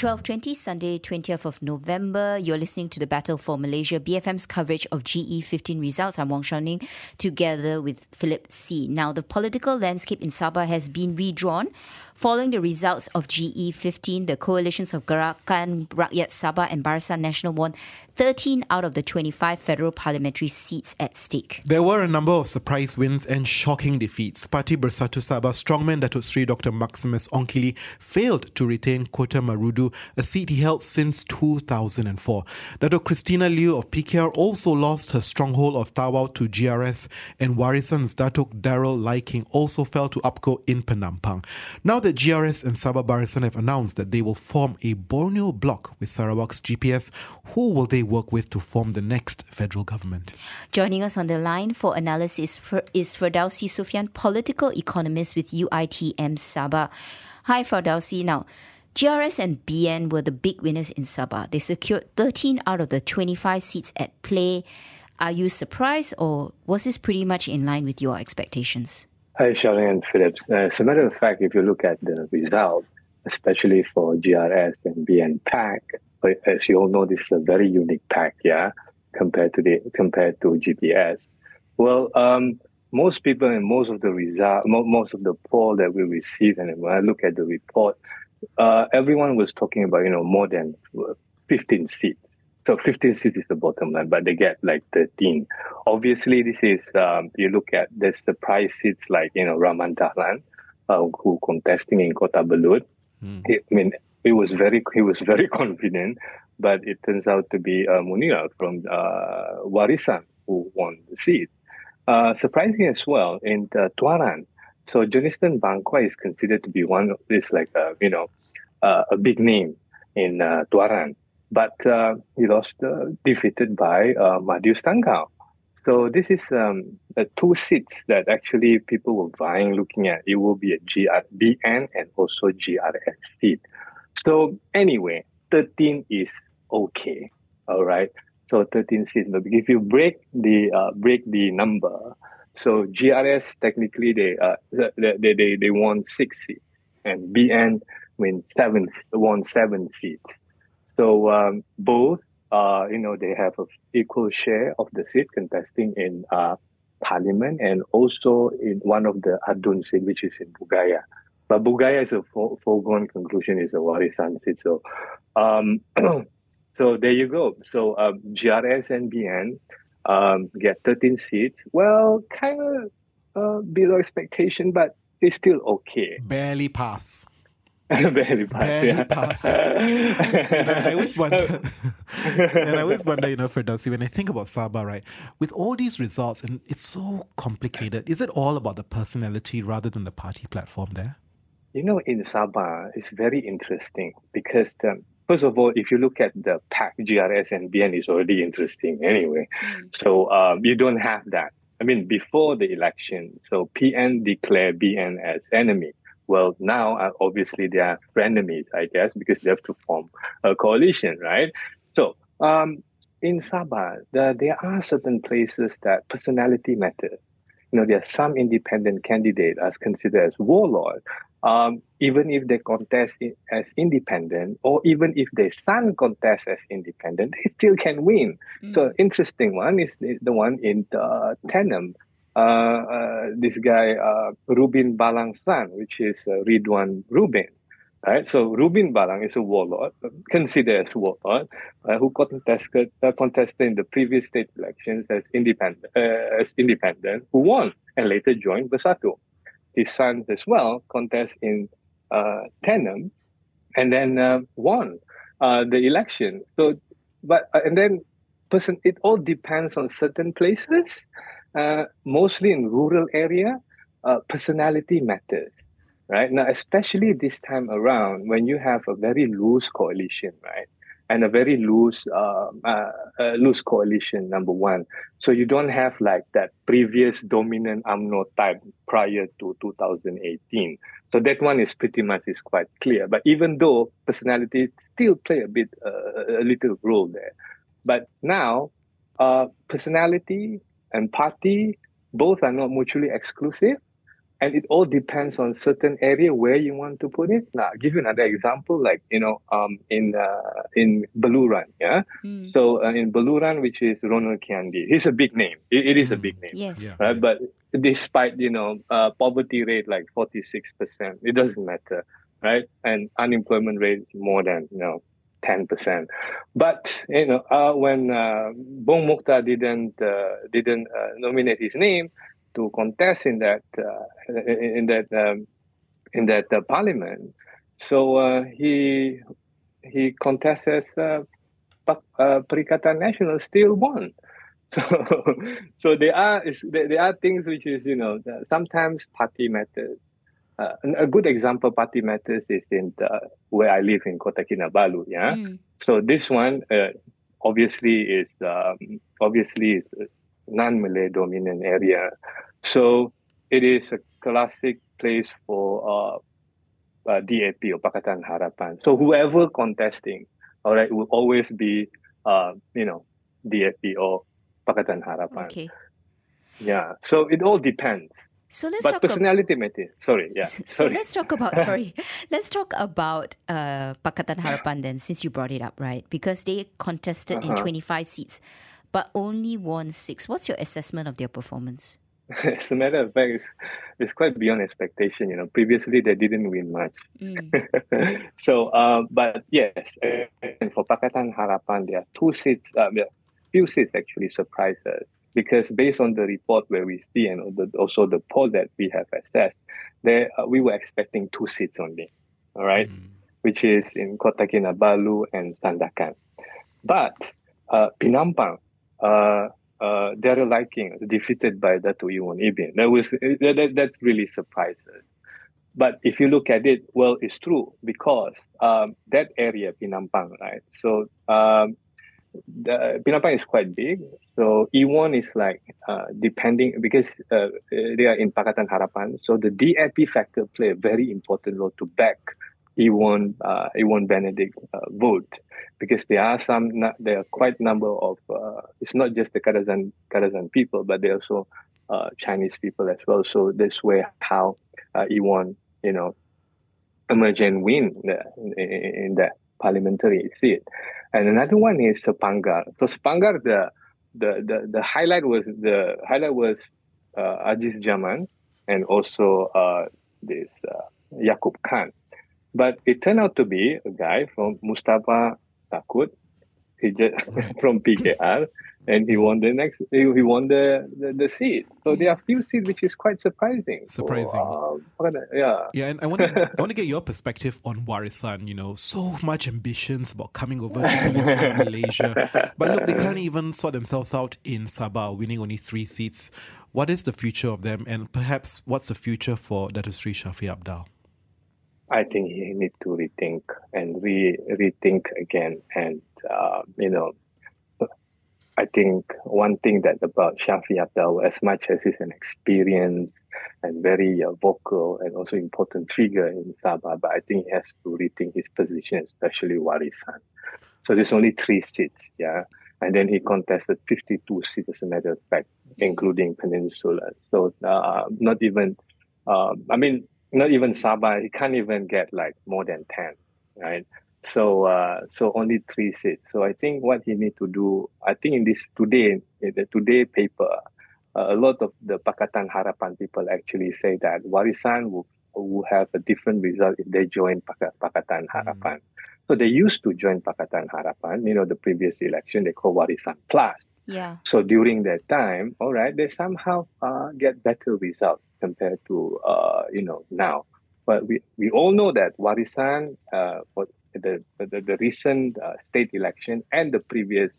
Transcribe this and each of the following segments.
1220 Sunday 20th of November. You're listening to the Battle for Malaysia BFM's coverage of GE15 results. I'm Wong Ning together with Philip C. now the political landscape in Sabah has been redrawn. Following the results of GE15 the coalitions of Gerakan Rakyat Sabah and Barisan Nasional won 13 out of the 25 federal parliamentary seats at stake. There were a number of surprise wins and shocking defeats. Parti Bersatu Sabah strongman Datuk Sri Dr Maximus Ongkili failed to retain Kota Marudu a seat he held since 2004. Dato Christina Liu of PKR also lost her stronghold of Tawau to GRS, and Warisan's Datuk Darell Leiking also fell to UPKO in Penampang. Now that GRS and Sabah Barisan have announced that they will form a Borneo bloc with Sarawak's GPS, who will they work with to form the next federal government? Joining us on the line for analysis is Firdausi Suffian, political economist with UITM Sabah. Hi, Firdausi. Now, GRS and BN were the big winners in Sabah. They secured 13 out of the 25 seats at play. Are you surprised or was this pretty much in line with your expectations? Hi, Charlene and Phillips. Uh, as a matter of fact, if you look at the result, especially for GRS and BN pack, as you all know, this is a very unique pack, yeah, compared to the compared to GPS. Well, um, most people and most of the result, most of the poll that we receive, and when I look at the report, uh, everyone was talking about, you know, more than 15 seats. So 15 seats is the bottom line, but they get like 13. Obviously, this is, um, you look at, there's the prize seats like, you know, Rahman Dahlan, uh, who contesting in Kota Belud. Mm. He, I mean, he was very, he was very confident, but it turns out to be uh, Munir from uh, Warisan who won the seat. Uh, surprising as well in uh, Tuaran, so Joniston Bangkuai is considered to be one of this like uh, you know uh, a big name in uh, Tuaran, but uh, he lost uh, defeated by uh, Madius Tangau. So this is um, two seats that actually people were vying, looking at. It will be a GR, BN and also GRS seat. So anyway, 13 is okay. All right. So 13 seats. But if you break the uh, break the number, so GRS technically they uh they they, they won six seats and BN win seven won seven seats. So um, both uh you know they have an equal share of the seat contesting in uh parliament and also in one of the Adun seat which is in Bugaya. But Bugaya is a foregone conclusion is a Warisan seat. So um so there you go. So um, GRS and BN um, get 13 seats. Well, kind of uh, below expectation, but it's still okay. Barely pass. Barely pass. Barely yeah. pass. and I, I always wonder, and I always wonder, you know, Firdausi, when I think about Sabah, right, with all these results, and it's so complicated, is it all about the personality rather than the party platform there? You know, in Sabah, it's very interesting because um, First of all, if you look at the PAC, GRS, and BN is already interesting anyway. Mm. So um, you don't have that. I mean, before the election, so PN declared BN as enemy. Well, now uh, obviously they are frenemies, I guess, because they have to form a coalition, right? So um, in Sabah, the, there are certain places that personality matters. You know, there are some independent candidates as considered as warlord um, even if they contest as independent, or even if their son contests as independent, they still can win. Mm. So interesting one is the, the one in the Tenom. Uh, uh, this guy uh, Rubin Balang's son, which is uh, Riduan Rubin, right? So Rubin Balang is a warlord, considered as a warlord, uh, who contested uh, contested in the previous state elections as independent, uh, as independent, who won and later joined Bersatu his son as well contest in uh, Tenom and then uh, won uh, the election. So, but uh, and then person, it all depends on certain places. Uh, mostly in rural area, uh, personality matters, right? Now, especially this time around, when you have a very loose coalition, right? And a very loose uh, uh, uh, loose coalition number one. So you don't have like that previous dominant UMNO type prior to 2018 so that one is pretty much is quite clear. But even though personality still play a bit uh, a little role there. But now uh, personality and party both are not mutually exclusive and it all depends on certain area where you want to put it. Now, I'll give you another example, like you know, um, in uh, in Beluran, yeah. Mm. So uh, in Beluran, which is Ronald Kiandi, he's a big name. it, it is a big name. Yes. Yeah. Right? But despite you know uh, poverty rate like forty six percent, it doesn't matter, right? And unemployment rate is more than you know 10%. But you know, uh, when uh, Bung Moktar didn't uh, didn't uh, nominate his name to contest in that uh, in that um, in that uh, parliament, so uh, he he contested uh, Perikatan Nasional still won. So so there are there are things which is you know sometimes party matters uh, a good example party matters is in the, where I live in Kota Kinabalu. Yeah. Mm. So this one uh, obviously is um, obviously is a non-Malay dominant area. So it is a classic place for uh, uh, DAP or Pakatan Harapan. So whoever contesting, all right, will always be uh, you know DAP or Pakatan Harapan. Okay. Yeah. So it all depends. So let's but talk personality ab- matters. Sorry, yeah. So sorry. let's talk about sorry. let's talk about uh, Pakatan Harapan then, since you brought it up, right? Because they contested uh-huh. in 25 seats, but only won six. What's your assessment of their performance? As a matter of fact, it's, it's quite beyond expectation. You know, previously they didn't win much. Mm. so, uh, but yes, and for Pakatan Harapan, there are two seats. Uh, few seats actually surprised us because based on the report where we see and also the poll that we have assessed, there uh, we were expecting two seats only, all right, mm. which is in Kota Kinabalu and Sandakan. But uh, Penampang, uh, uh, Leiking defeated by Dato Ewon Ebin. That was that, that, really surprised us. But if you look at it, well, it's true because um, that area, Penampang, right? So um, the Penampang is quite big. So Ewon is like uh, depending because uh, they are in Pakatan Harapan. So the DAP factor play a very important role to back Ewon uh, Ewon Benedick uh, vote because there are some there are quite number of uh, it's not just the Kadazan Kadazan people but there are also uh, Chinese people as well. So this way how uh, Ewon you know emerge and win in, in, that parliamentary seat. And another one is Sepangar. So Sepangar, the the the, the highlight was the highlight was uh, Aziz Zaman and also this uh, Yakub Khan. But it turned out to be a guy from Mustafa Takut, he just, from PKR, and he won the next he, won the, the, the seat. So there are a few seats which is quite surprising. Surprising. so, uh, yeah. Yeah and i want to i want to get your perspective on warisan you know. So much ambitions about coming over to Peninsula Malaysia. But look they can't even sort themselves out in Sabah winning only three seats. What is the future of them? And perhaps what's the future for Dato Sri Shafie Apdal I think he need to rethink and re rethink again and uh, you know I think one thing that about Shafie Apdal, as much as he's an experienced and very uh, vocal and also important figure in Sabah, but I think he has to rethink his position, especially Warisan. So there's only three seats, yeah. And then he contested 52 seats, as a matter of fact, including Peninsula. So uh, not even, uh, I mean, not even Sabah, he can't even get like more than 10, right? So uh, so only three seats. So I think what he need to do, I think in this today, in the today paper, uh, a lot of the Pakatan Harapan people actually say that Warisan will, will have a different result if they join Pakatan mm. Harapan. Mm. So they used to join Pakatan Harapan, you know, the previous election, they call Warisan Plus. Yeah. So during that time, all right, they somehow uh, get better results compared to, uh, you know, now. But we, we all know that Warisan, uh, for the the, the recent uh, state election and the previous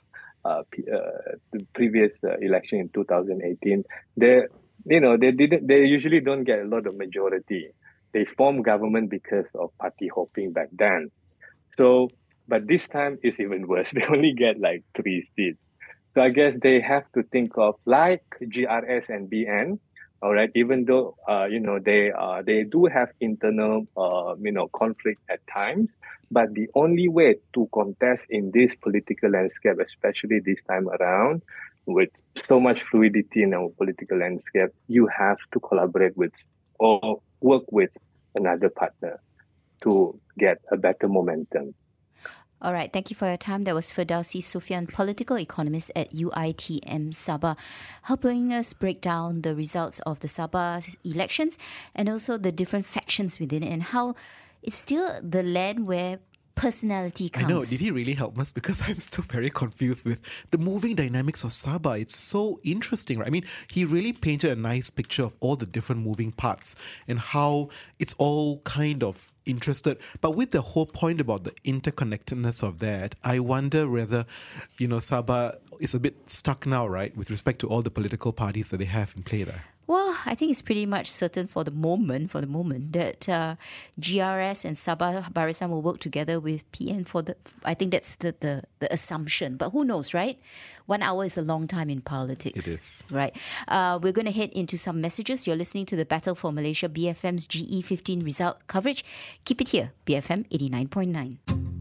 uh, uh, the previous uh, election in 2018, they you know they didn't they usually don't get a lot of majority. They form government because of party hopping back then. So, but this time is even worse. They only get like three seats. So I guess they have to think of like GRS and BN all right even though uh, you know they uh, they do have internal uh, you know conflict at times but the only way to contest in this political landscape especially this time around with so much fluidity in our political landscape you have to collaborate with or work with another partner to get a better momentum. All right, thank you for your time. That was Firdausi Suffian, political economist at UITM Sabah, helping us break down the results of the Sabah elections and also the different factions within it and how it's still the land where personality counts. I know. Did he really help us? Because I'm still very confused with the moving dynamics of Sabah. It's so interesting, right? I mean, he really painted a nice picture of all the different moving parts and how it's all kind of interested. But with the whole point about the interconnectedness of that, I wonder whether, you know, Sabah is a bit stuck now, right, with respect to all the political parties that they have in play there. Well, I think it's pretty much certain for the moment, for the moment, that uh, GRS and Sabah Barisan will work together with PN for the. I think that's the, the, the assumption, but who knows, right? One hour is a long time in politics. It is. Right. Uh, we're going to head into some messages. You're listening to the Battle for Malaysia BFM's GE15 result coverage. Keep it here, BFM 89.9.